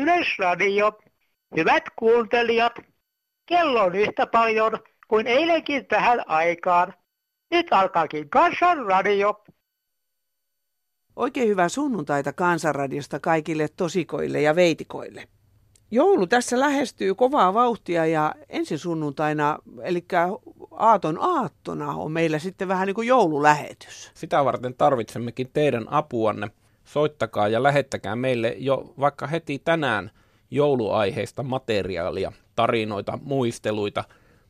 Yleisradio, hyvät kuuntelijat, kello on yhtä paljon kuin eilenkin tähän aikaan. Nyt alkaakin Kansanradio. Oikein hyvää sunnuntaita Kansanradiosta kaikille tosikoille ja veitikoille. Joulu tässä lähestyy kovaa vauhtia ja ensi sunnuntaina, eli aaton aattona, on meillä sitten vähän niin kuin joululähetys. Sitä varten tarvitsemmekin teidän apuanne. Soittakaa ja lähettäkää meille jo vaikka heti tänään jouluaiheista materiaalia, tarinoita, muisteluita,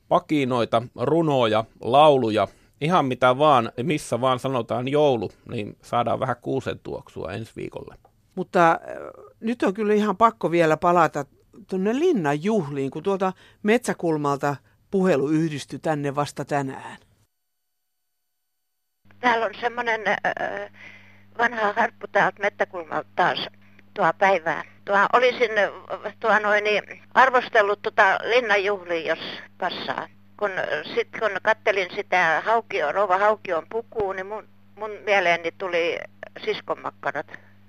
pakinoita, runoja, lauluja, ihan mitä vaan, missä vaan sanotaan joulu, niin saadaan vähän kuusen tuoksua ensi viikolle. Mutta äh, nyt on kyllä ihan pakko vielä palata tuonne linnan juhliin, kun tuolta metsäkulmalta puhelu yhdistyi tänne vasta tänään. Täällä on semmoinen äh, vanha harppu täältä mettäkulmalta taas tuo päivää. Tuo olisin tuo noin, niin arvostellut tuota linnanjuhlia, jos passaa. Kun, sit, kun kattelin sitä haukio, rouva haukion pukuun, niin mun, mun mieleeni tuli siskonmakkarat.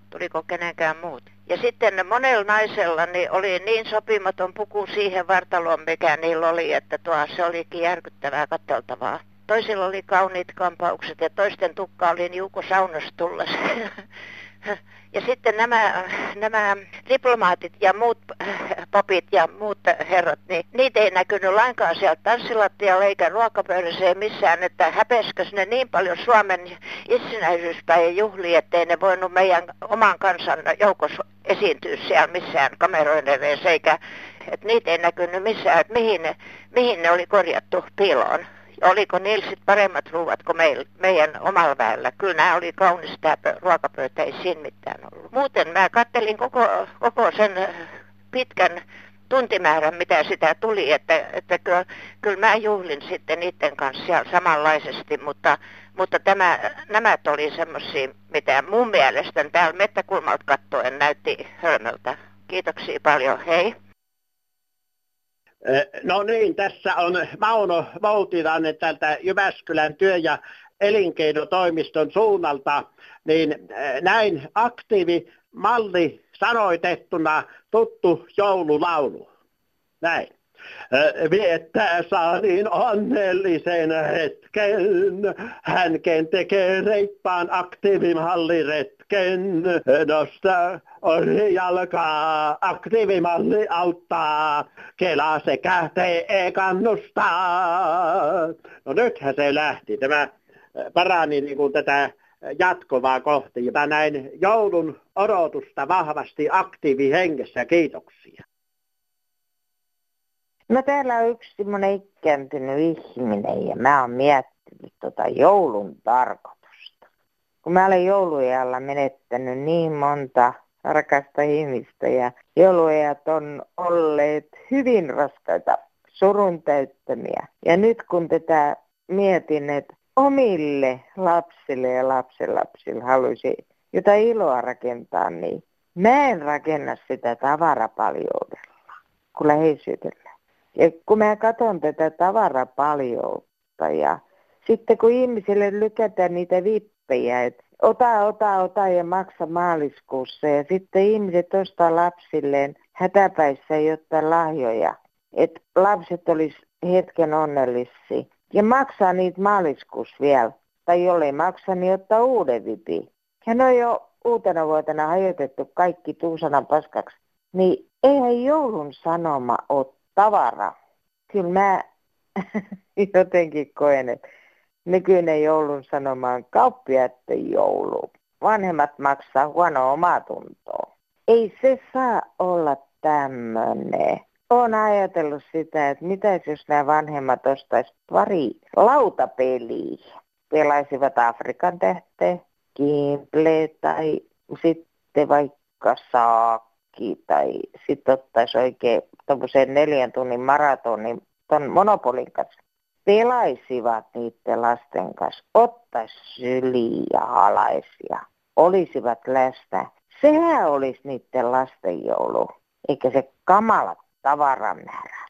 Tuliko kenenkään muut. Ja sitten monella naisella niin oli niin sopimaton puku siihen vartaloon, mikä niillä oli, että tuo, se olikin järkyttävää katteltavaa. Toisilla oli kauniit kampaukset ja toisten tukka oli niuko saunasta. Ja sitten nämä, nämä diplomaatit ja muut papit ja muut herrat, niin niitä ei näkynyt lainkaan sieltä tanssilattialla eikä ruokapöydässä missään, että häpeskös ne niin paljon Suomen itsenäisyyspäivän juhlia, ettei ne voinut meidän oman kansan joukossa esiintyä siellä missään kameroiden eikä, että niitä ei näkynyt missään, että mihin ne, mihin ne oli korjattu piiloon oliko niillä sitten paremmat ruuat kuin meil, meidän omalla väellä. Kyllä nämä oli kaunis tämä ruokapöytä, ei siinä mitään ollut. Muuten mä kattelin koko, koko sen pitkän tuntimäärän, mitä sitä tuli, että, että kyllä, kyllä mä juhlin sitten niiden kanssa siellä samanlaisesti, mutta, mutta tämä, nämä oli semmoisia, mitä mun mielestä täällä mettäkulmalta kattoen näytti hölmöltä. Kiitoksia paljon, hei. No niin, tässä on Mauno Voutilainen tältä Jyväskylän työ- ja elinkeinotoimiston suunnalta, niin näin aktiivimalli sanoitettuna tuttu joululaulu. Näin. Viettää saanin onnellisen hetken, hän tekee reippaan aktiivimalliretken nosta on jalkaa, aktiivimalli auttaa, Kela sekä TE kannustaa. No nythän se lähti, tämä parani niin kuin tätä jatkovaa kohti, jota näin joulun odotusta vahvasti aktiivihengessä. Kiitoksia. No täällä on yksi semmoinen ikääntynyt ihminen ja mä oon miettinyt tota joulun tarkoitusta kun mä olen joulujalla menettänyt niin monta rakasta ihmistä ja jouluajat on olleet hyvin raskaita, surun täyttämiä. Ja nyt kun tätä mietin, että omille lapsille ja lapsenlapsille haluaisin jotain iloa rakentaa, niin mä en rakenna sitä tavarapaljoudella, kun läheisyydellä. Ja kun mä katson tätä tavarapaljoutta ja sitten kun ihmisille lykätään niitä tyyppejä, että ota, ota, ota ja maksa maaliskuussa. Ja sitten ihmiset ostaa lapsilleen hätäpäissä jotta lahjoja, että lapset olisi hetken onnellisia. Ja maksaa niitä maaliskuussa vielä. Tai jollei maksa, niin ottaa uuden vipi. Ja ne on jo uutena vuotena hajotettu kaikki tuusanan paskaksi. Niin eihän joulun sanoma ole tavara. Kyllä mä jotenkin koen, että Nykyinen joulun sanoma on kauppiaiden joulu. Vanhemmat maksaa huono omatuntoa. Ei se saa olla tämmöinen. Olen ajatellut sitä, että mitä jos nämä vanhemmat ostaisivat pari lautapeliä. Pelaisivat Afrikan tähteen, Kimple tai sitten vaikka Saakki tai sitten ottaisi oikein tuommoisen neljän tunnin maratonin tuon Monopolin kanssa pelaisivat niiden lasten kanssa, ottaisi syliä ja halaisia, olisivat läsnä. Sehän olisi niiden lasten joulu, eikä se kamala tavaramäärä.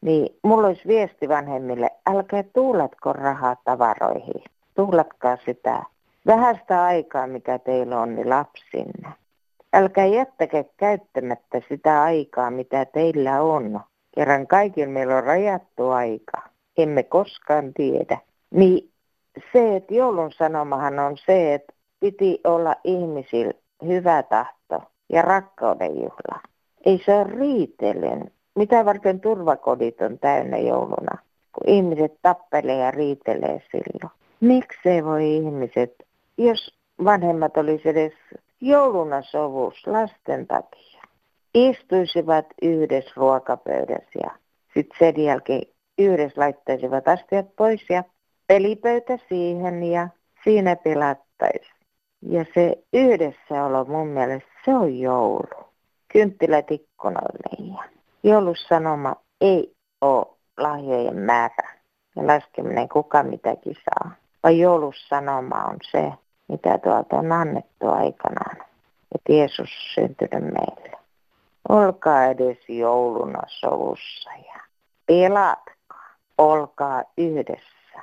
Niin mulla olisi viesti vanhemmille, älkää tuulatko rahaa tavaroihin. Tuulatkaa sitä vähäistä aikaa, mikä teillä on, niin lapsinne. Älkää jättäkää käyttämättä sitä aikaa, mitä teillä on. Kerran kaikilla meillä on rajattu aika. Emme koskaan tiedä. Niin se, että joulun sanomahan on se, että piti olla ihmisillä hyvä tahto ja rakkauden juhla. Ei se ole riitelen. Mitä varten turvakodit on täynnä jouluna, kun ihmiset tappelee ja riitelee silloin. Miksei voi ihmiset, jos vanhemmat olisi edes jouluna sovus lasten takia, istuisivat yhdessä ruokapöydässä ja sitten sen jälkeen yhdessä laittaisivat astiat pois ja pelipöytä siihen ja siinä pelattaisiin. Ja se yhdessäolo mun mielestä se on joulu. Kynttilät ikkunoille ja joulusanoma ei ole lahjojen määrä ja laskeminen kuka mitäkin saa. Vaan joulussanoma on se, mitä tuolta on annettu aikanaan. Että Jeesus syntynyt meille. Olkaa edes jouluna sovussa ja pelatkaa. Olkaa yhdessä.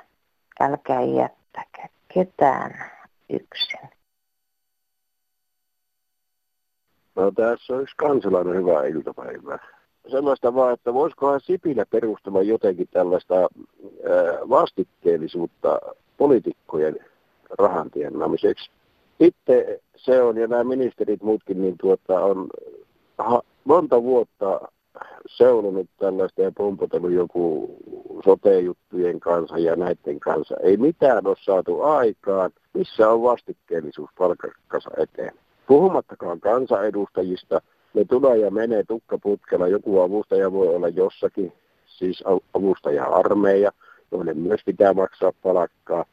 Älkää jättäkää ketään yksin. No tässä olisi kansalainen hyvää iltapäivää. Sellaista vaan, että voisikohan Sipilä perustella jotenkin tällaista vastikkeellisuutta poliitikkojen rahan tienaamiseksi. Sitten se on, ja nämä ministerit muutkin, niin tuota, on ha, monta vuotta seulunut tällaista ja pompotellut joku sote-juttujen kanssa ja näiden kanssa. Ei mitään ole saatu aikaan. Missä on vastikkeellisuus palkakkasa eteen? Puhumattakaan kansanedustajista, ne tulee ja menee tukkaputkella. Joku avustaja voi olla jossakin, siis avustaja-armeija, joille myös pitää maksaa palakkaa.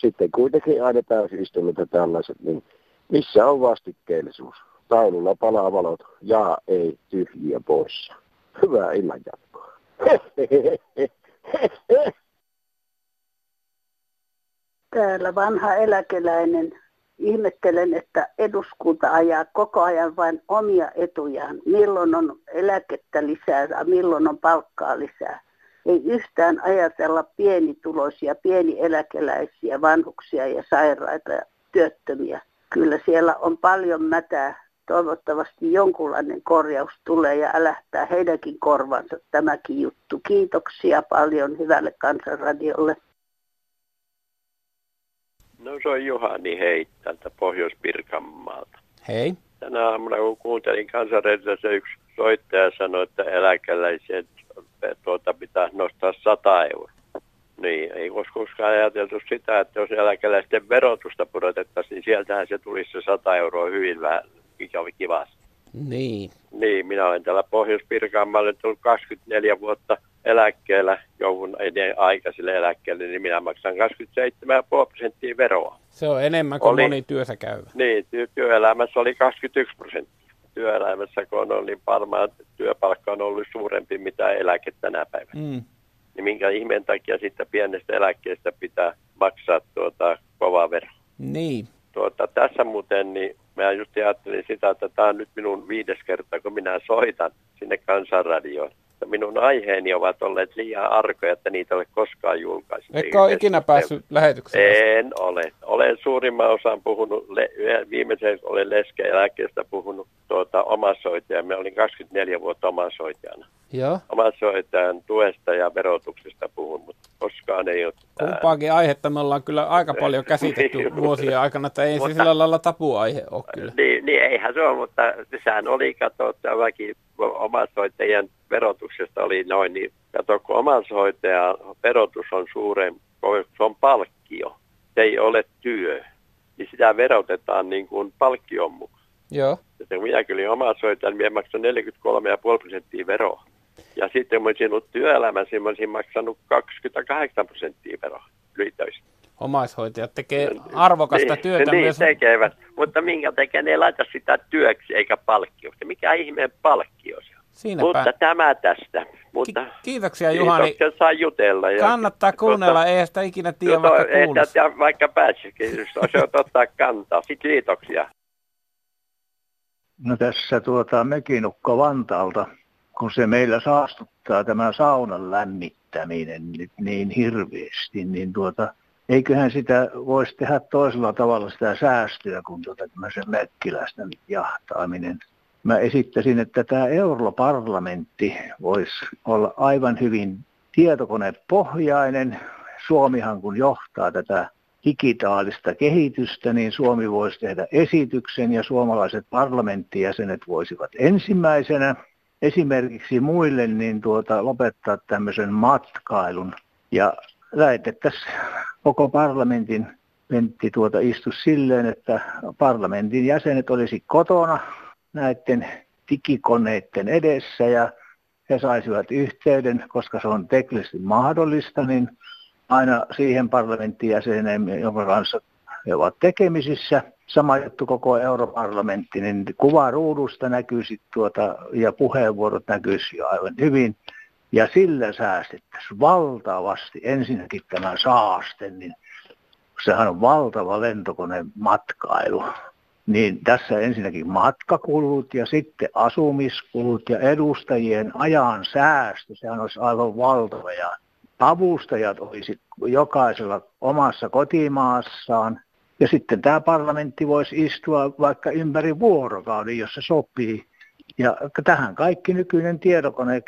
Sitten kuitenkin aina täysistunut ja tällaiset, niin missä on vastikkeellisuus? Taululla palaa valot, ja ei tyhjiä poissa. Hyvää illanjatkoa. Täällä vanha eläkeläinen ihmettelen, että eduskunta ajaa koko ajan vain omia etujaan. Milloin on eläkettä lisää ja milloin on palkkaa lisää. Ei yhtään ajatella pienituloisia, pienieläkeläisiä, vanhuksia ja sairaita ja työttömiä. Kyllä siellä on paljon mätää. Toivottavasti jonkunlainen korjaus tulee ja älähtää heidänkin korvansa tämäkin juttu. Kiitoksia paljon hyvälle kansanradiolle. No se on Juhani hei täältä Pohjois-Pirkanmaalta. Hei. Tänä aamuna kun kuuntelin kansanrediossa yksi soittaja sanoi, että eläkeläisiä tuota, pitää nostaa 100 euroa. Niin, ei koskaan ajateltu sitä, että jos eläkeläisten verotusta pudotettaisiin, niin sieltähän se tulisi se 100 euroa hyvin vähän kivasti. Niin. Niin, minä olen täällä Pohjois-Pirkanmaalle tullut 24 vuotta eläkkeellä, joudun aikaisille eläkkeelle, niin minä maksan 27,5 prosenttia veroa. Se on enemmän kuin oli, moni työssä käyvä. Niin, ty- työelämässä oli 21 prosenttia. Työelämässä, kun on ollut niin varmaan työpalkka on ollut suurempi mitä eläke tänä päivänä. Mm. Niin minkä ihmeen takia sitten pienestä eläkkeestä pitää maksaa tuota kovaa veroa. Niin. Tuota, tässä muuten, niin mä just ajattelin sitä, että tämä on nyt minun viides kerta, kun minä soitan sinne kansanradioon että minun aiheeni ovat olleet liian arkoja, että niitä ole koskaan julkaistu. Eikö ole ikinä päässyt lähetykseen? En ole. Olen suurimman osan puhunut, viimeisen olen leskeeläkkeestä puhunut tuota, omasoitajaa. Mä olin 24 vuotta omasoitajana. Joo. Omasoitajan tuesta ja verotuksesta puhun, mutta koskaan ei ole... Kumpaakin aihetta me ollaan kyllä aika paljon käsitetty niin, vuosien aikana, että ei se sillä lailla tapuaihe ole kyllä. Niin, niin eihän se ole, mutta sehän oli, kato, tämäkin omaishoitajien verotuksesta oli noin, niin kato, kun omaishoitajan verotus on suurempi, se on palkkio, se ei ole työ, niin sitä verotetaan niin kuin palkkion mukaan. Joo. Ja kun minä kyllä omaishoitajan, niin minä maksan 43,5 prosenttia veroa. Ja sitten kun olisin ollut työelämässä, niin olisin maksanut 28 prosenttia veroa ylitöistä. Omaishoitajat tekee arvokasta niin, työtä niin, myös. tekevät, mutta minkä tekee, ne ei laita sitä työksi eikä palkkioksi. Mikä ihmeen palkkio se on? Siinäpä. Mutta tämä tästä. Mutta Ki- kiitoksia Juhani. Kiitoksia, saa jutella. Ja, Kannattaa kuunnella, ei sitä ikinä tiedä vaikka kuulisi. Ja vaikka pääsikin, se on ottaa kantaa. Sitten kiitoksia. No tässä tuota Mökinukko Vantaalta, kun se meillä saastuttaa tämä saunan lämmittäminen nyt niin hirveästi, niin tuota, eiköhän sitä voisi tehdä toisella tavalla sitä säästöä kuin tuota tämmöisen mökkiläisten jahtaaminen. Mä esittäisin, että tämä europarlamentti voisi olla aivan hyvin tietokonepohjainen. Suomihan kun johtaa tätä digitaalista kehitystä, niin Suomi voisi tehdä esityksen ja suomalaiset parlamenttijäsenet voisivat ensimmäisenä esimerkiksi muille niin tuota, lopettaa tämmöisen matkailun ja lähetettäisiin koko parlamentin Pentti tuota istu silleen, että parlamentin jäsenet olisi kotona näiden digikoneiden edessä ja he saisivat yhteyden, koska se on teknisesti mahdollista, niin aina siihen parlamenttijäseneen, jonka kanssa he ovat tekemisissä. Sama juttu koko europarlamentti, niin kuva ruudusta näkyisi tuota, ja puheenvuorot näkyisi aivan hyvin. Ja sillä säästettäisiin valtavasti ensinnäkin tämä saaste, niin sehän on valtava lentokone matkailu. Niin tässä ensinnäkin matkakulut ja sitten asumiskulut ja edustajien ajan säästö, sehän olisi aivan valtava. Ja avustajat olisi jokaisella omassa kotimaassaan. Ja sitten tämä parlamentti voisi istua vaikka ympäri vuorokauden, jos se sopii. Ja tähän kaikki nykyinen tietokone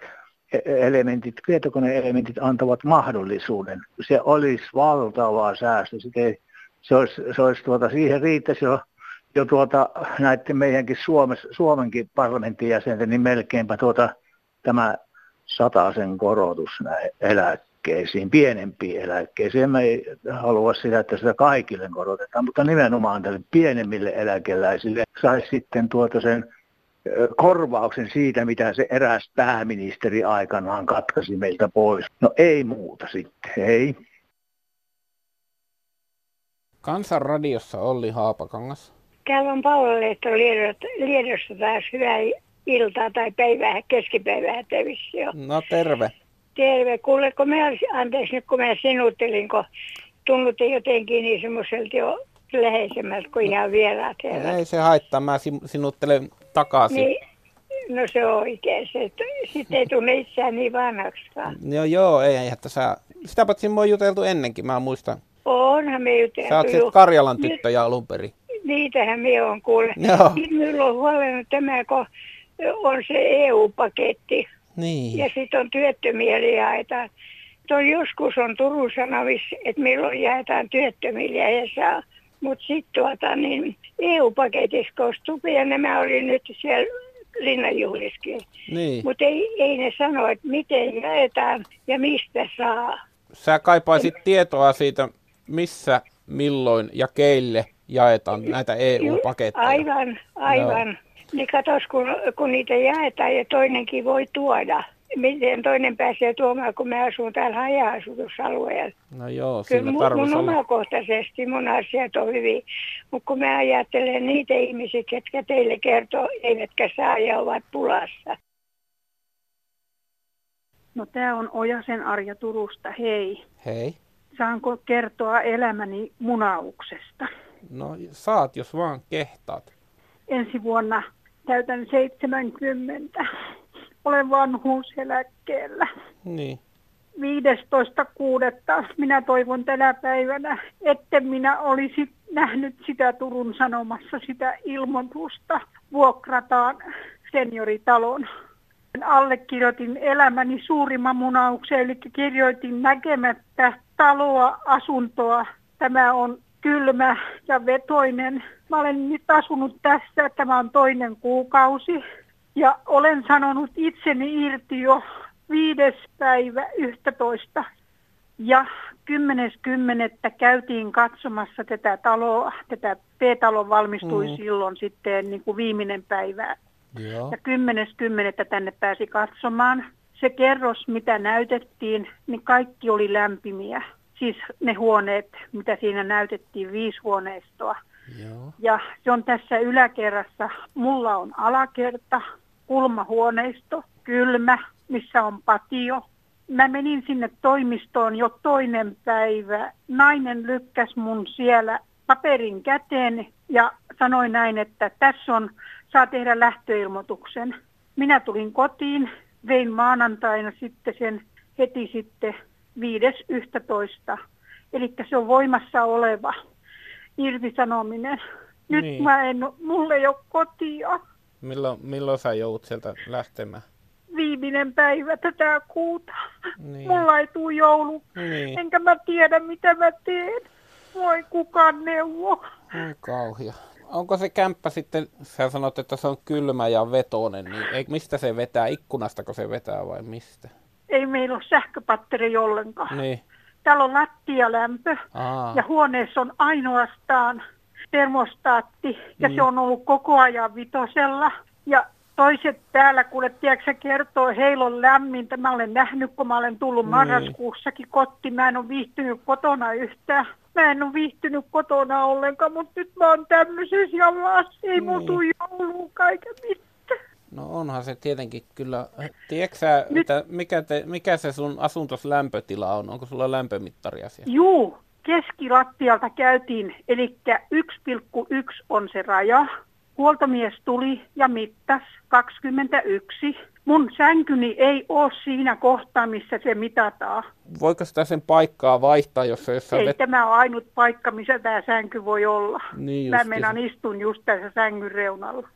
elementit, tietokoneelementit antavat mahdollisuuden. Se olisi valtavaa säästö. Sitten se olisi, se olisi tuota, siihen riittäisi jo, jo tuota, näiden meidänkin Suomessa, Suomenkin parlamentin jäsenten, niin melkeinpä tuota, tämä sen korotus näihin eläkkeisiin, pienempiin eläkkeisiin. Mä ei halua sitä, että sitä kaikille korotetaan, mutta nimenomaan tälle pienemmille eläkeläisille saisi sitten tuota sen korvauksen siitä, mitä se eräs pääministeri aikanaan katkaisi meiltä pois. No ei muuta sitten, ei. Kansanradiossa Olli Haapakangas. Täällä on Paula Lehto Liedosta taas hyvää iltaa tai päivää, keskipäivää televisio. No terve. Terve. Kuule, kun mä, anteeksi nyt kun mä sinuttelin, kun tunnutte jotenkin niin semmoiselta jo läheisemmältä kuin ihan vieraat herrat. Ei se haittaa, mä sinuttelen takaisin. Niin, no se on oikein se, että sitten ei tunne itseään niin vanhaksikaan. Joo, joo, ei, että sä, sitä paitsi oon juteltu ennenkin, mä muistan. Onhan me juteltu. Sä oot sitten Karjalan tyttöjä alun perin. Niitähän me on kuule. Joo. Sitten minulla on huolena tämä, kun on se EU-paketti. Niin. Ja sitten on työttömiä jaetaan. Tuo joskus on Turun Sanomissa, että milloin jaetaan työttömille ja saa mutta sitten tuota, niin EU-paketissa koostui ja nämä oli nyt siellä linnanjuhliskin. Niin. Mutta ei, ei ne sano, että miten jaetaan ja mistä saa. Sä kaipaisit tietoa siitä, missä, milloin ja keille jaetaan näitä EU-paketteja. Aivan, aivan. No. Niin katos, kun, kun niitä jaetaan ja toinenkin voi tuoda miten toinen pääsee tuomaan, kun mä asun täällä haja-asutusalueella. No joo, Kyllä mun, mun omakohtaisesti mun asiat on hyvin, mutta kun mä ajattelen niitä ihmisiä, ketkä teille kertoo, eivätkä saa ja ovat pulassa. No tämä on Ojasen Arja Turusta, hei. Hei. Saanko kertoa elämäni munauksesta? No saat, jos vaan kehtaat. Ensi vuonna täytän 70 olen vanhuuseläkkeellä. Niin. 15.6. minä toivon tänä päivänä, että minä olisi nähnyt sitä Turun Sanomassa sitä ilmoitusta. Vuokrataan senioritalon. Allekirjoitin elämäni suurimman munauksen, eli kirjoitin näkemättä taloa, asuntoa. Tämä on kylmä ja vetoinen. Mä olen nyt asunut tässä, tämä on toinen kuukausi. Ja olen sanonut itseni irti jo viides päivä 11. Ja 10.10. käytiin katsomassa tätä taloa. Tätä P-talo valmistui mm. silloin sitten niin kuin viimeinen päivä. Joo. Ja 10.10. tänne pääsi katsomaan. Se kerros, mitä näytettiin, niin kaikki oli lämpimiä. Siis ne huoneet, mitä siinä näytettiin, viisi huoneistoa. Joo. Ja se on tässä yläkerrassa. Mulla on alakerta, kulmahuoneisto, kylmä, missä on patio. Mä menin sinne toimistoon jo toinen päivä. Nainen lykkäs mun siellä paperin käteen ja sanoi näin, että tässä on, saa tehdä lähtöilmoituksen. Minä tulin kotiin, vein maanantaina sitten sen heti sitten 5.11. Eli se on voimassa oleva irtisanominen. Nyt Niin. mä en, mulla ei ole kotia. Milloin, milloin sä joudut sieltä lähtemään? Viimeinen päivä tätä kuuta. Niin. Mulla ei tule joulu. Niin. Enkä mä tiedä, mitä mä teen. Voi kukaan neuvo. Oi kauhia. Onko se kämppä sitten, sä sanot, että se on kylmä ja vetoinen, niin ei, mistä se vetää? Ikkunastako se vetää vai mistä? Ei meillä ole sähköpatteri ollenkaan. Niin. Täällä on lattialämpö Aa. ja huoneessa on ainoastaan termostaatti ja Mm. se on ollut koko ajan vitosella. Ja toiset täällä, kuule, tiedätkö, sä kertoo, heillä on lämmintä. Mä olen nähnyt, kun mä olen tullut Niin. marraskuussakin kotiin. Mä en ole viihtynyt kotona yhtään. Mä en ole viihtynyt kotona ollenkaan, mutta nyt mä oon tämmöisessä jamassa. Ei Niin. mun tuu joulua kaiken mitään. No onhan se tietenkin kyllä. Tiedätkö sä, että mikä, te, mikä se sun asuntos lämpötila on? Onko sulla lämpömittaria siellä? Juu, keskilattialta käytiin, eli 1,1 on se raja. Huoltomies tuli ja mittas 21. Mun sänkyni ei ole siinä kohtaa, missä se mitataan. Voiko sitä sen paikkaa vaihtaa, jos se jossain Ei vet... tämä ole ainut paikka, missä tämä sänky voi olla. Niin Mä meinaan istun just tässä sängyn reunalla.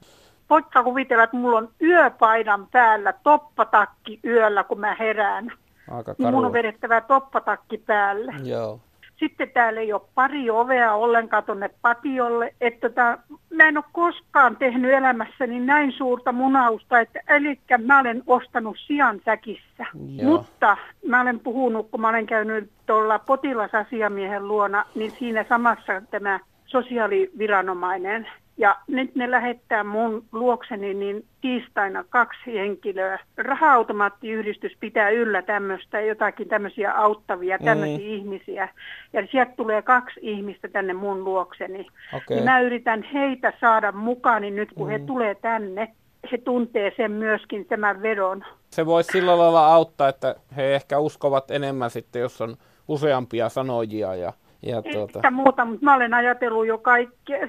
Voitko kuvitella, että mulla on yöpaidan päällä toppatakki yöllä, kun mä herään. Aika Niin mun on vedettävä toppatakki päälle. Joo. Sitten täällä ei ole pari ovea ollenkaan tuonne patiolle. Että tota, mä en ole koskaan tehnyt elämässäni näin suurta munausta, että eli mä olen ostanut sian säkissä. Joo. Mutta mä olen puhunut, kun mä olen käynyt tuolla potilasasiamiehen luona, niin siinä samassa tämä sosiaaliviranomainen. Ja nyt ne lähettää mun luokseni niin tiistaina kaksi henkilöä. Raha-automaattiyhdistys pitää yllä tämmöistä, jotakin tämmöisiä auttavia, tämmöisiä Mm. ihmisiä. Ja sieltä tulee kaksi ihmistä tänne mun luokseni. Okei. Niin mä yritän heitä saada mukaan, niin nyt kun he Mm. tulee tänne, he tuntee sen myöskin tämän vedon. Se voisi sillä lailla auttaa, että he ehkä uskovat enemmän sitten, jos on useampia sanojia. Ja, ja tuota, Eikä muuta, mutta mä olen ajatellut jo kaikkea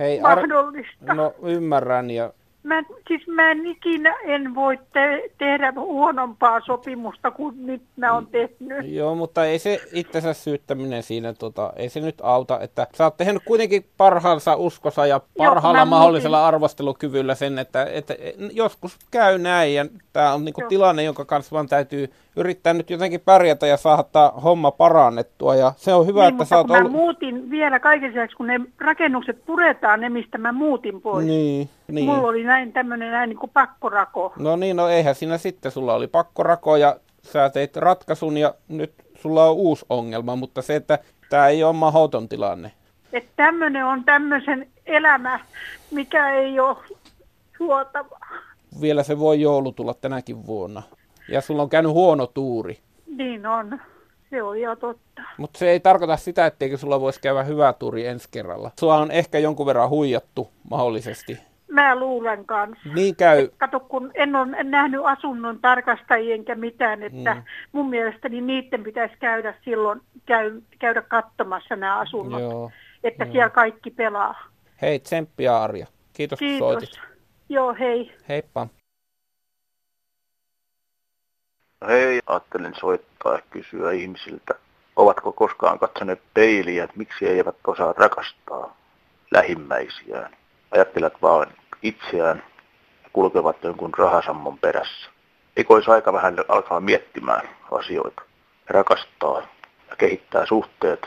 hei, Ar- mahdollista. no ymmärrän ja Mä, siis mä en ikinä en voi te- tehdä huonompaa sopimusta kuin nyt mä oon tehnyt. Joo, mutta ei se itsensä syyttäminen siinä, tota, ei se nyt auta, että sä oot tehnyt kuitenkin parhaansa uskossa ja parhaalla mä mahdollisella muutin. arvostelukyvyllä sen, että, että joskus käy näin ja tämä on niinku Joo. tilanne, jonka kanssa vaan täytyy yrittää nyt jotenkin pärjätä ja saada tämä homma parannettua ja se on hyvä, niin, että mutta sä oot kun mä ollut... muutin vielä kaiken lisäksi, kun ne rakennukset puretaan, ne mistä mä muutin pois. Niin, niin. Mulla oli näin tämmöinen näin niin kuin pakkorako. No niin, no eihän siinä sitten, sulla oli pakkorako ja sä teit ratkaisun ja nyt sulla on uusi ongelma, mutta se, että tämä ei ole mahdoton tilanne. Että tämmöinen on tämmöisen elämä, mikä ei ole suotava. vielä se voi joulu tulla tänäkin vuonna. Ja sulla on käynyt huono tuuri. Niin on. Se on ihan totta. Mutta se ei tarkoita sitä, etteikö sulla voisi käydä hyvä tuuri ensi kerralla. Sua on ehkä jonkun verran huijattu mahdollisesti. Mä luulen kanssa. Niin käy. Kato, kun en ole nähnyt asunnon tarkastajia enkä mitään, että Mm. mun mielestäni niiden pitäisi käydä silloin, käy, käydä katsomassa nämä asunnot, Joo. että joo. siellä kaikki pelaa. Hei, tsemppiä Arja. Kiitos, kun Kiitos. soitit. Joo, hei. Heippa. Hei, ajattelin soittaa ja kysyä ihmisiltä, ovatko koskaan katsoneet peiliä, että miksi eivät osaa rakastaa lähimmäisiään. Ajattelevat vaan itseään ja kulkevat jonkun rahasammon perässä. Eikö olisi aika vähän alkaa miettimään asioita, rakastaa ja kehittää suhteet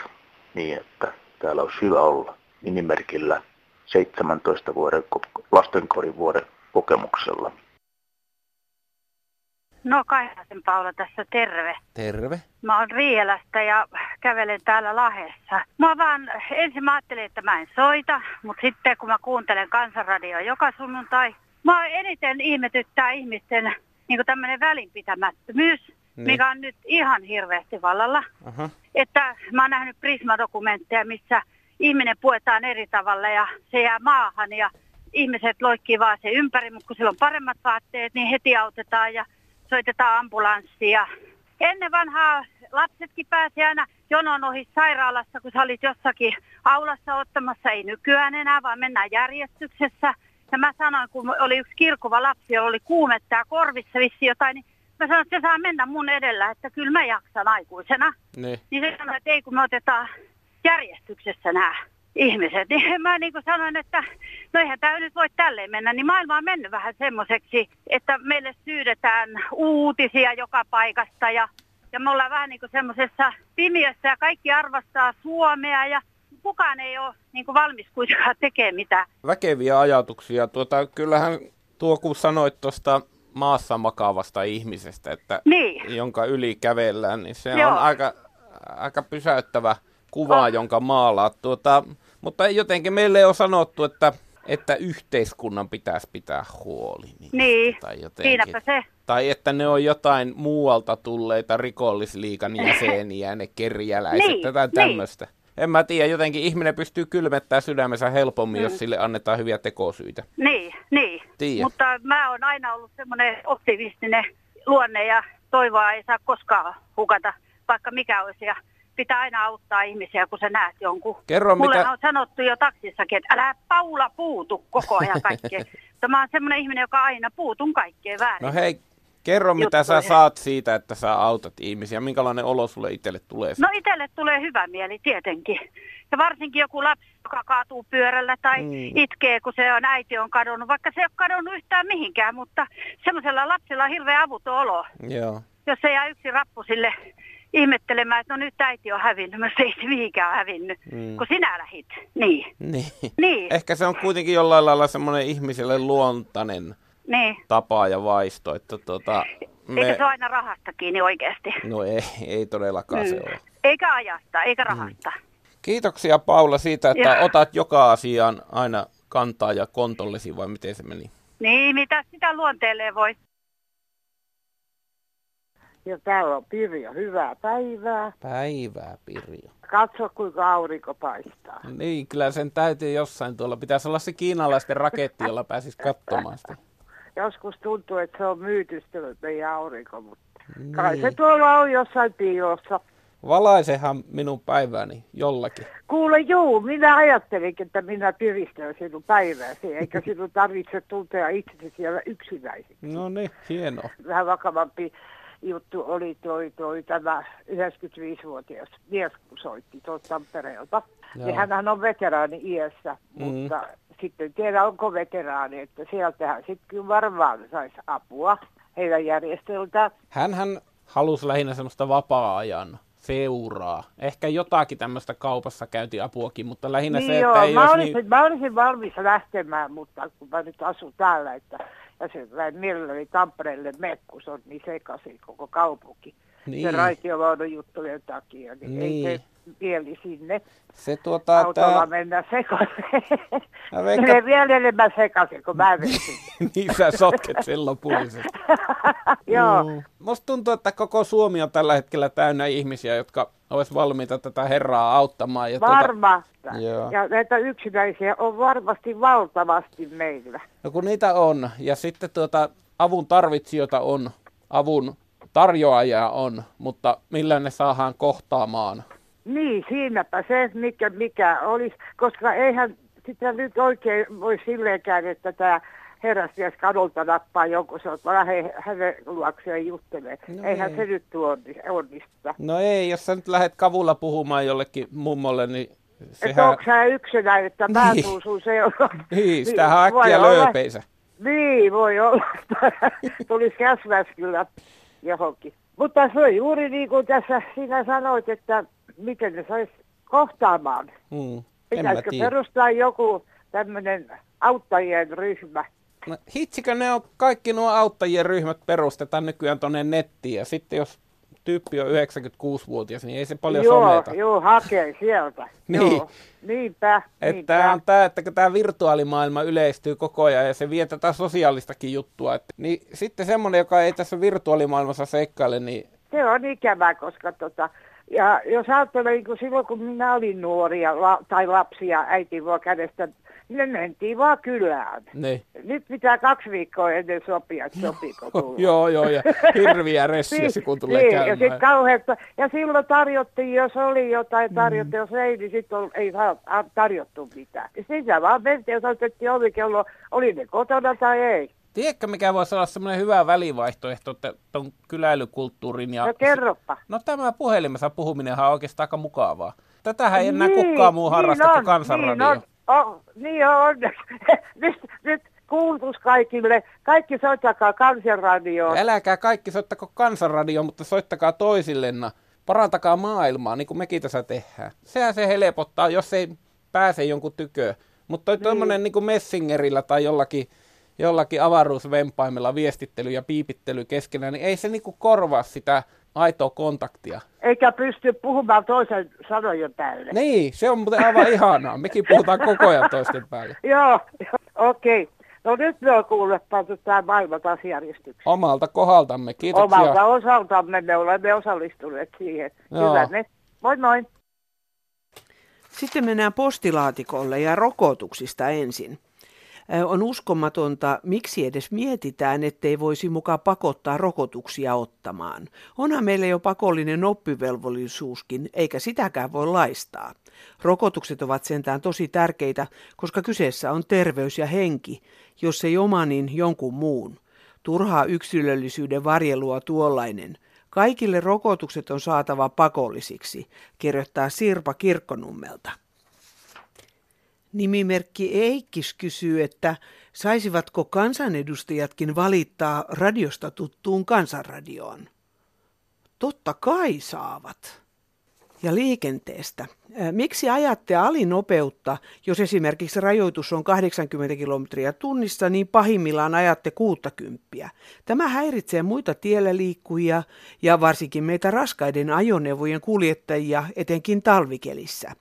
niin, että täällä olisi hyvä olla nimimerkillä 17 vuoden ko- lastenkodin vuoden kokemuksella. No Kaihasen Paula tässä, terve. Terve. Mä oon Rielästä ja kävelen täällä Lahessa. Mä vaan, ensin mä ajattelin, että mä en soita, mutta sitten kun mä kuuntelen kansanradioa joka sunnuntai, mä eniten ihmetyttää ihmisten niin tämmöinen välinpitämättömyys, Niin. mikä on nyt ihan hirveästi vallalla. Aha. Että mä oon nähnyt Prisma-dokumentteja, missä ihminen puetaan eri tavalla ja se jää maahan ja ihmiset loikkii vaan se ympäri, mutta kun sillä on paremmat vaatteet, niin heti autetaan ja soitetaan ambulanssia. Ennen vanhaa lapsetkin pääsi aina jonon ohi sairaalassa, kun sä olit jossakin aulassa ottamassa, ei nykyään enää, vaan mennään järjestyksessä. Ja mä sanoin, kun oli yksi kirkuva lapsi, jolla oli kuumetta ja korvissa vissi jotain, niin mä sanoin, että se saa mennä mun edellä, että kyllä mä jaksan aikuisena. Niin. Niin se sanoi, että ei kun me otetaan järjestyksessä nämä ihmiset. Niin mä niin kuin sanoin, että no eihän tämä nyt voi tälleen mennä. Niin maailma on mennyt vähän semmoiseksi, että meille syydetään uutisia joka paikasta ja, ja me ollaan vähän niin kuin semmoisessa pimiössä ja kaikki arvostaa Suomea ja kukaan ei ole niin kuin valmis kuitenkaan tekemään mitään. Väkeviä ajatuksia. Tuota, kyllähän tuo, kun sanoit tuosta maassa makaavasta ihmisestä, että Niin. jonka yli kävellään, niin se Joo. on aika, aika pysäyttävä kuva, On. jonka maalaat. Tuota, mutta jotenkin meille on sanottu, että, että yhteiskunnan pitäisi pitää huoli. Niin, Niin, tai jotenkin. siinäpä se. Tai että ne on jotain muualta tulleita rikollisliikan jäseniä, ne kerjäläiset, Niin, tätä niin. tämmöistä. En mä tiedä, jotenkin ihminen pystyy kylmettämään sydämensä helpommin, Mm. jos sille annetaan hyviä tekosyitä. Niin, niin. Tiedä. Mutta mä oon aina ollut semmoinen optimistinen luonne ja toivoa ei saa koskaan hukata, vaikka mikä olisi. Ja pitää aina auttaa ihmisiä, kun sä näet jonkun. Kerro, Mulle mitä- on sanottu jo taksissakin, että älä Paula puutu koko ajan kaikkeen. Mutta mä oon semmoinen ihminen, joka aina puutun kaikkeen väärin. No hei, kerro mitä sä saat siitä, että sä autat ihmisiä. Minkälainen olo sulle itselle tulee? No itselle tulee hyvä mieli tietenkin. Ja varsinkin joku lapsi, joka kaatuu pyörällä tai Mm. itkee, kun se on äiti on kadonnut. Vaikka se ei ole kadonnut yhtään mihinkään, mutta semmoisella lapsella on hirveän avuton olo. Joo. Jos se jää yksi rappu sille ihmettelemään, että no nyt äiti on hävinnyt, se ei se mihinkään hävinnyt, Mm. mm. kun sinä lähit. Niin, Niin. niin, Ehkä se on kuitenkin jollain lailla semmoinen ihmiselle luontainen niin. tapa ja vaisto, että tota, Me... Eikä se ole aina rahasta kiinni oikeasti. No ei, ei todellakaan se Mm. ole. Eikä ajasta, eikä rahasta. Kiitoksia Paula siitä, että Ja. otat joka asiaan aina kantaa ja kontollesi, vai miten se meni? Niin, mitä sitä luonteelle voi. Ja täällä on Pirjo, hyvää päivää. Päivää, Pirjo. Katso, kuinka aurinko paistaa. Niin, kyllä sen täytyy jossain tuolla. Pitäisi olla se kiinalaisten raketti, jolla pääsisi katsomaan sitä. Joskus tuntuu, että se on myytystynyt meidän aurinko, mutta kai se Niin. tuolla on jossain piilossa. Valaisehan minun päivääni jollakin. Kuule, juu, minä ajattelinkin, että minä piristän sinun päivääsi, eikä sinun tarvitse tuntea itsesi siellä yksinäiseksi. No niin, hienoa. Vähän vakavampi juttu oli toi, toi tämä 95-vuotias mies, kun soitti tuolta Tampereelta. Joo. Niin hänhän on veteraani iässä, Mm. mutta sitten en tiedä onko veteraani, että sieltähän sitten kyllä varmaan saisi apua heidän järjestöltä. Hänhän halusi lähinnä semmoista vapaa-ajan seuraa. Ehkä jotakin tämmöistä kaupassa käyntiapuakin, mutta lähinnä niin se, joo, että ei mä, olisi olisin, niin... mä olisin valmis lähtemään, mutta kun mä nyt asun täällä, että ja se mielelläni Tampereelle mene, kun se on niin sekaisin koko kaupunki. Niin. Se raitiovaunun juttujen takia, niin, Niin. ei mieli sinne Se tuota, autolla tää... mennä sekaisin. Mä veikkaan- Menee vielä enemmän sekaisin, kun mä niin sä sotket sen lopullisesti. Joo. Mm. Musta tuntuu, että koko Suomi on tällä hetkellä täynnä ihmisiä, jotka olisi valmiita tätä herraa auttamaan. Ja Varmasti. Tuota, joo. Ja näitä yksinäisiä on varmasti valtavasti meillä. No kun niitä on, ja sitten tuota, avun tarvitsijoita on, avun tarjoajia on, mutta millä ne saadaan kohtaamaan? Niin, siinäpä se, mikä, mikä olisi, koska eihän sitä nyt oikein voi silleenkään, että tämä herrasmies kadulta nappaa jonkun, se on lähde hänen luokseen juttelemaan. No No eihän ei. se nyt onnistu. No ei, jos sä nyt lähdet kavulla puhumaan jollekin mummolle, niin Että sehän... onko sä yksinäinen, että mä Niin. tuun sun seuraan. Niin, sitähän voi äkkiä olla. lööpeisä. Niin, voi olla. Tulisi käsväs kyllä johonkin. Mutta se on juuri niin kuin tässä sinä sanoit, että miten ne sais kohtaamaan. Mm, Pitäisikö perustaa joku tämmöinen auttajien ryhmä? No, hitsikö ne on, kaikki nuo auttajien ryhmät perustetaan nykyään tuonne nettiin, ja sitten jos tyyppi on 96-vuotias, niin ei se paljon joo, someta. joo, hakee sieltä. Niin. Joo, niinpä, Että niinpä. tämä on tämä, että kun tämä virtuaalimaailma yleistyy koko ajan ja se vie tätä sosiaalistakin juttua, että, niin sitten semmoinen, joka ei tässä virtuaalimaailmassa seikkaile, niin Se on ikävää, koska tota, ja jos ajattelee niin kuin silloin, kun minä olin nuoria la, tai lapsia äiti voi kädestä, niin ne mentiin vaan kylään. ne, Nyt pitää kaksi viikkoa ennen sopia, että sopiiko tulla. joo joo, ja hirviä ressiä se kun tulee niin, ja käymään. sitten kauheasta. Ja silloin tarjottiin, jos oli jotain Mm. tarjottu, jos ei, niin sitten ei tarjottu mitään. Ja sitä vaan mentiin, jos otettiin ovikello, oli ne kotona tai ei. Tiedätkö, mikä voisi olla semmoinen hyvä välivaihtoehto tuon kyläilykulttuurin ja... No kerropa. No tämä puhelimessa puhuminenhan on oikeastaan aika mukavaa. Tätähän ei enää niin, kukaan muu harrasta niin kuin kansanradio. Niin on, oh, niin on. nyt, nyt kuulutus kaikille. Kaikki soittakaa kansanradioon. Älkää kaikki soittako kansanradioon, mutta soittakaa toisillenna. Parantakaa maailmaa, niin kuin mekin tässä tehdään. Sehän se helpottaa, jos ei pääse jonkun tyköön. Mutta toi niin. tuommoinen niin kuin Messingerillä tai jollakin, jollakin avaruusvempaimella viestittely ja piipittely keskenään, niin ei se niin kuin korvaa sitä aitoa kontaktia. Eikä pysty puhumaan toisen sanojen päälle. Niin, se on muuten aivan ihanaa. Mekin puhutaan koko ajan toisten päälle. joo, okei. Okay. No nyt me on kuullut pantu tämä maailma taas järjestykseen. Omalta kohdaltamme, kiitoksia. Omalta osaltamme me olemme osallistuneet siihen. Joo. Hyvä ne. Moi moi. Sitten mennään postilaatikolle ja rokotuksista ensin. On uskomatonta, miksi edes mietitään, ettei voisi mukaan pakottaa rokotuksia ottamaan. Onhan meillä jo pakollinen oppivelvollisuuskin, eikä sitäkään voi laistaa. Rokotukset ovat sentään tosi tärkeitä, koska kyseessä on terveys ja henki, jos ei oma, niin jonkun muun. Turhaa yksilöllisyyden varjelua tuollainen. Kaikille rokotukset on saatava pakollisiksi, kirjoittaa Sirpa Kirkkonummelta. Nimimerkki Eikkis kysyy, että saisivatko kansanedustajatkin valittaa radiosta tuttuun kansanradioon? Totta kai saavat. Ja liikenteestä. Miksi ajatte alinopeutta, jos esimerkiksi rajoitus on 80 kilometriä tunnissa, niin pahimmillaan ajatte 60? Tämä häiritsee muita tiellä liikkujia ja varsinkin meitä raskaiden ajoneuvojen kuljettajia, etenkin talvikelissä.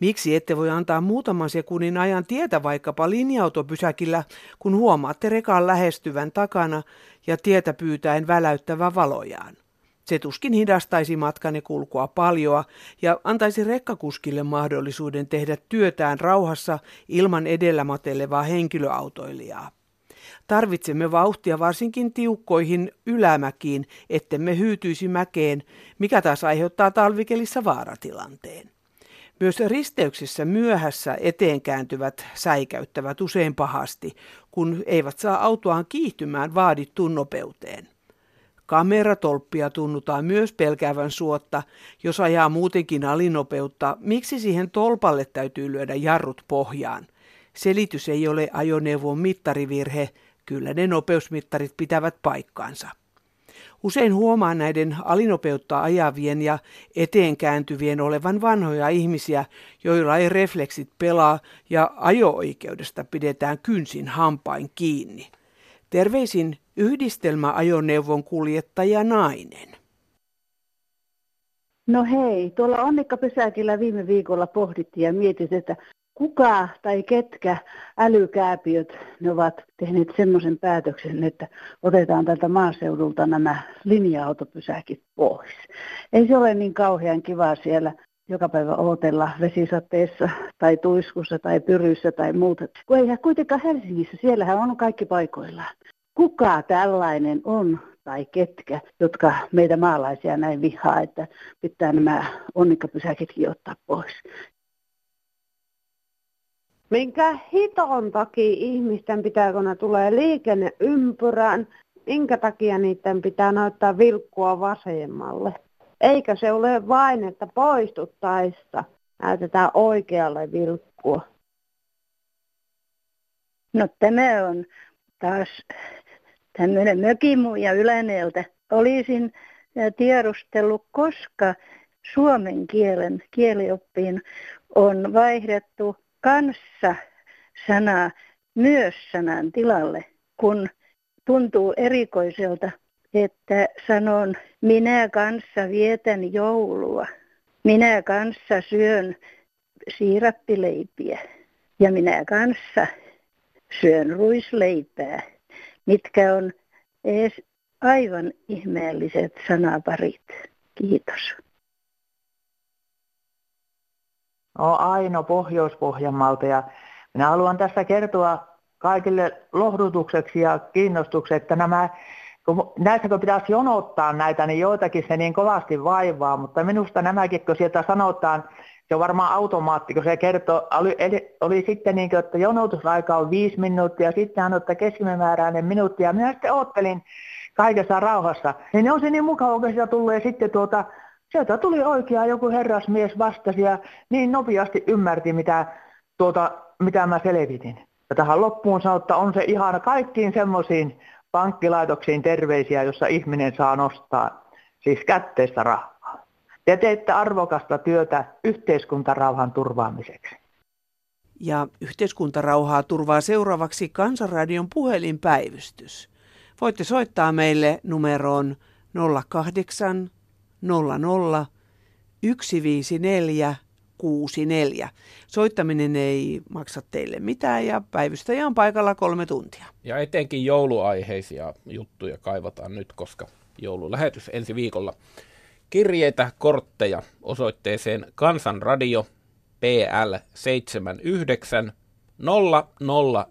Miksi ette voi antaa muutaman sekunnin ajan tietä vaikkapa linja-autopysäkillä, kun huomaatte rekan lähestyvän takana ja tietä pyytäen väläyttävä valojaan? Se tuskin hidastaisi matkanne kulkua paljoa ja antaisi rekkakuskille mahdollisuuden tehdä työtään rauhassa ilman edellä matelevaa henkilöautoilijaa. Tarvitsemme vauhtia varsinkin tiukkoihin ylämäkiin, ettemme hyytyisi mäkeen, mikä taas aiheuttaa talvikelissä vaaratilanteen. Myös risteyksissä myöhässä eteenkääntyvät säikäyttävät usein pahasti, kun eivät saa autoaan kiihtymään vaadittuun nopeuteen. Kameratolppia tunnutaan myös pelkäävän suotta, jos ajaa muutenkin alinopeutta, miksi siihen tolpalle täytyy lyödä jarrut pohjaan. Selitys ei ole ajoneuvon mittarivirhe, kyllä ne nopeusmittarit pitävät paikkaansa. Usein huomaa näiden alinopeutta ajavien ja eteenkääntyvien olevan vanhoja ihmisiä, joilla ei refleksit pelaa ja ajo-oikeudesta pidetään kynsin hampain kiinni. Terveisin yhdistelmäajoneuvon kuljettaja nainen. No hei, tuolla Onnikka Pysäkillä viime viikolla pohdittiin ja mietit, että kuka tai ketkä älykääpiöt ne ovat tehneet semmoisen päätöksen, että otetaan tältä maaseudulta nämä linja-autopysäkit pois. Ei se ole niin kauhean kiva siellä joka päivä odotella vesisateessa tai tuiskussa tai pyryssä tai muuta. Kun ei kuitenkaan Helsingissä, siellähän on kaikki paikoillaan. Kuka tällainen on tai ketkä, jotka meitä maalaisia näin vihaa, että pitää nämä onnikkapysäkitkin ottaa pois. Minkä hiton takia ihmisten pitää, kun ne tulee liikenneympyrään, minkä takia niiden pitää näyttää vilkkua vasemmalle? Eikä se ole vain, että poistuttaessa näytetään oikealle vilkkua. No tämä on taas tämmöinen mökimuja Yläneeltä. Olisin tiedustellut, koska suomen kielen kielioppiin on vaihdettu kanssa-sana myös-sanan tilalle, kun tuntuu erikoiselta, että sanon minä kanssa vietän joulua. Minä kanssa syön siirappileipiä ja minä kanssa syön ruisleipää, mitkä on edes aivan ihmeelliset sanaparit. Kiitos. Olen Aino Pohjois-Pohjanmaalta ja minä haluan tässä kertoa kaikille lohdutukseksi ja kiinnostukseksi, että nämä, kun näissä kun pitäisi jonottaa näitä, niin joitakin se niin kovasti vaivaa, mutta minusta nämäkin, kun sieltä sanotaan se on varmaan automaatti, kun se kertoo, oli, oli sitten niin että jonotusaika on viisi minuuttia, sitten hän ottaa keskimääräinen minuutti, ja minä sitten oottelin kaikessa rauhassa. Niin on se niin mukava, kun sitä tulee sitten tuota, sieltä tuli oikea joku herrasmies vastasi ja niin nopeasti ymmärti, mitä, tuota, mitä mä selvitin. Ja tähän loppuun sanoo, että on se ihana kaikkiin semmoisiin pankkilaitoksiin terveisiä, jossa ihminen saa nostaa siis kätteistä rahaa. Te teette arvokasta työtä yhteiskuntarauhan turvaamiseksi. Ja yhteiskuntarauhaa turvaa seuraavaksi Kansanradion puhelinpäivystys. Voitte soittaa meille numeroon 08 00 154 64. Soittaminen ei maksa teille mitään ja päivystäjä on paikalla kolme tuntia. Ja etenkin jouluaiheisia juttuja kaivataan nyt, koska joululähetys ensi viikolla. Kirjeitä, kortteja osoitteeseen Kansanradio PL 79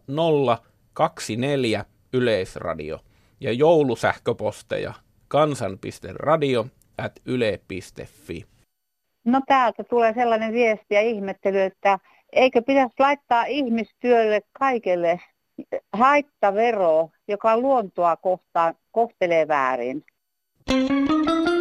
00024 Yleisradio ja joulusähköposteja kansan.radio at yle.fi. No täältä tulee sellainen viesti ja ihmettely, että eikö pitäisi laittaa ihmistyölle kaikelle haittavero, joka luontoa kohtaan kohtelee väärin. You.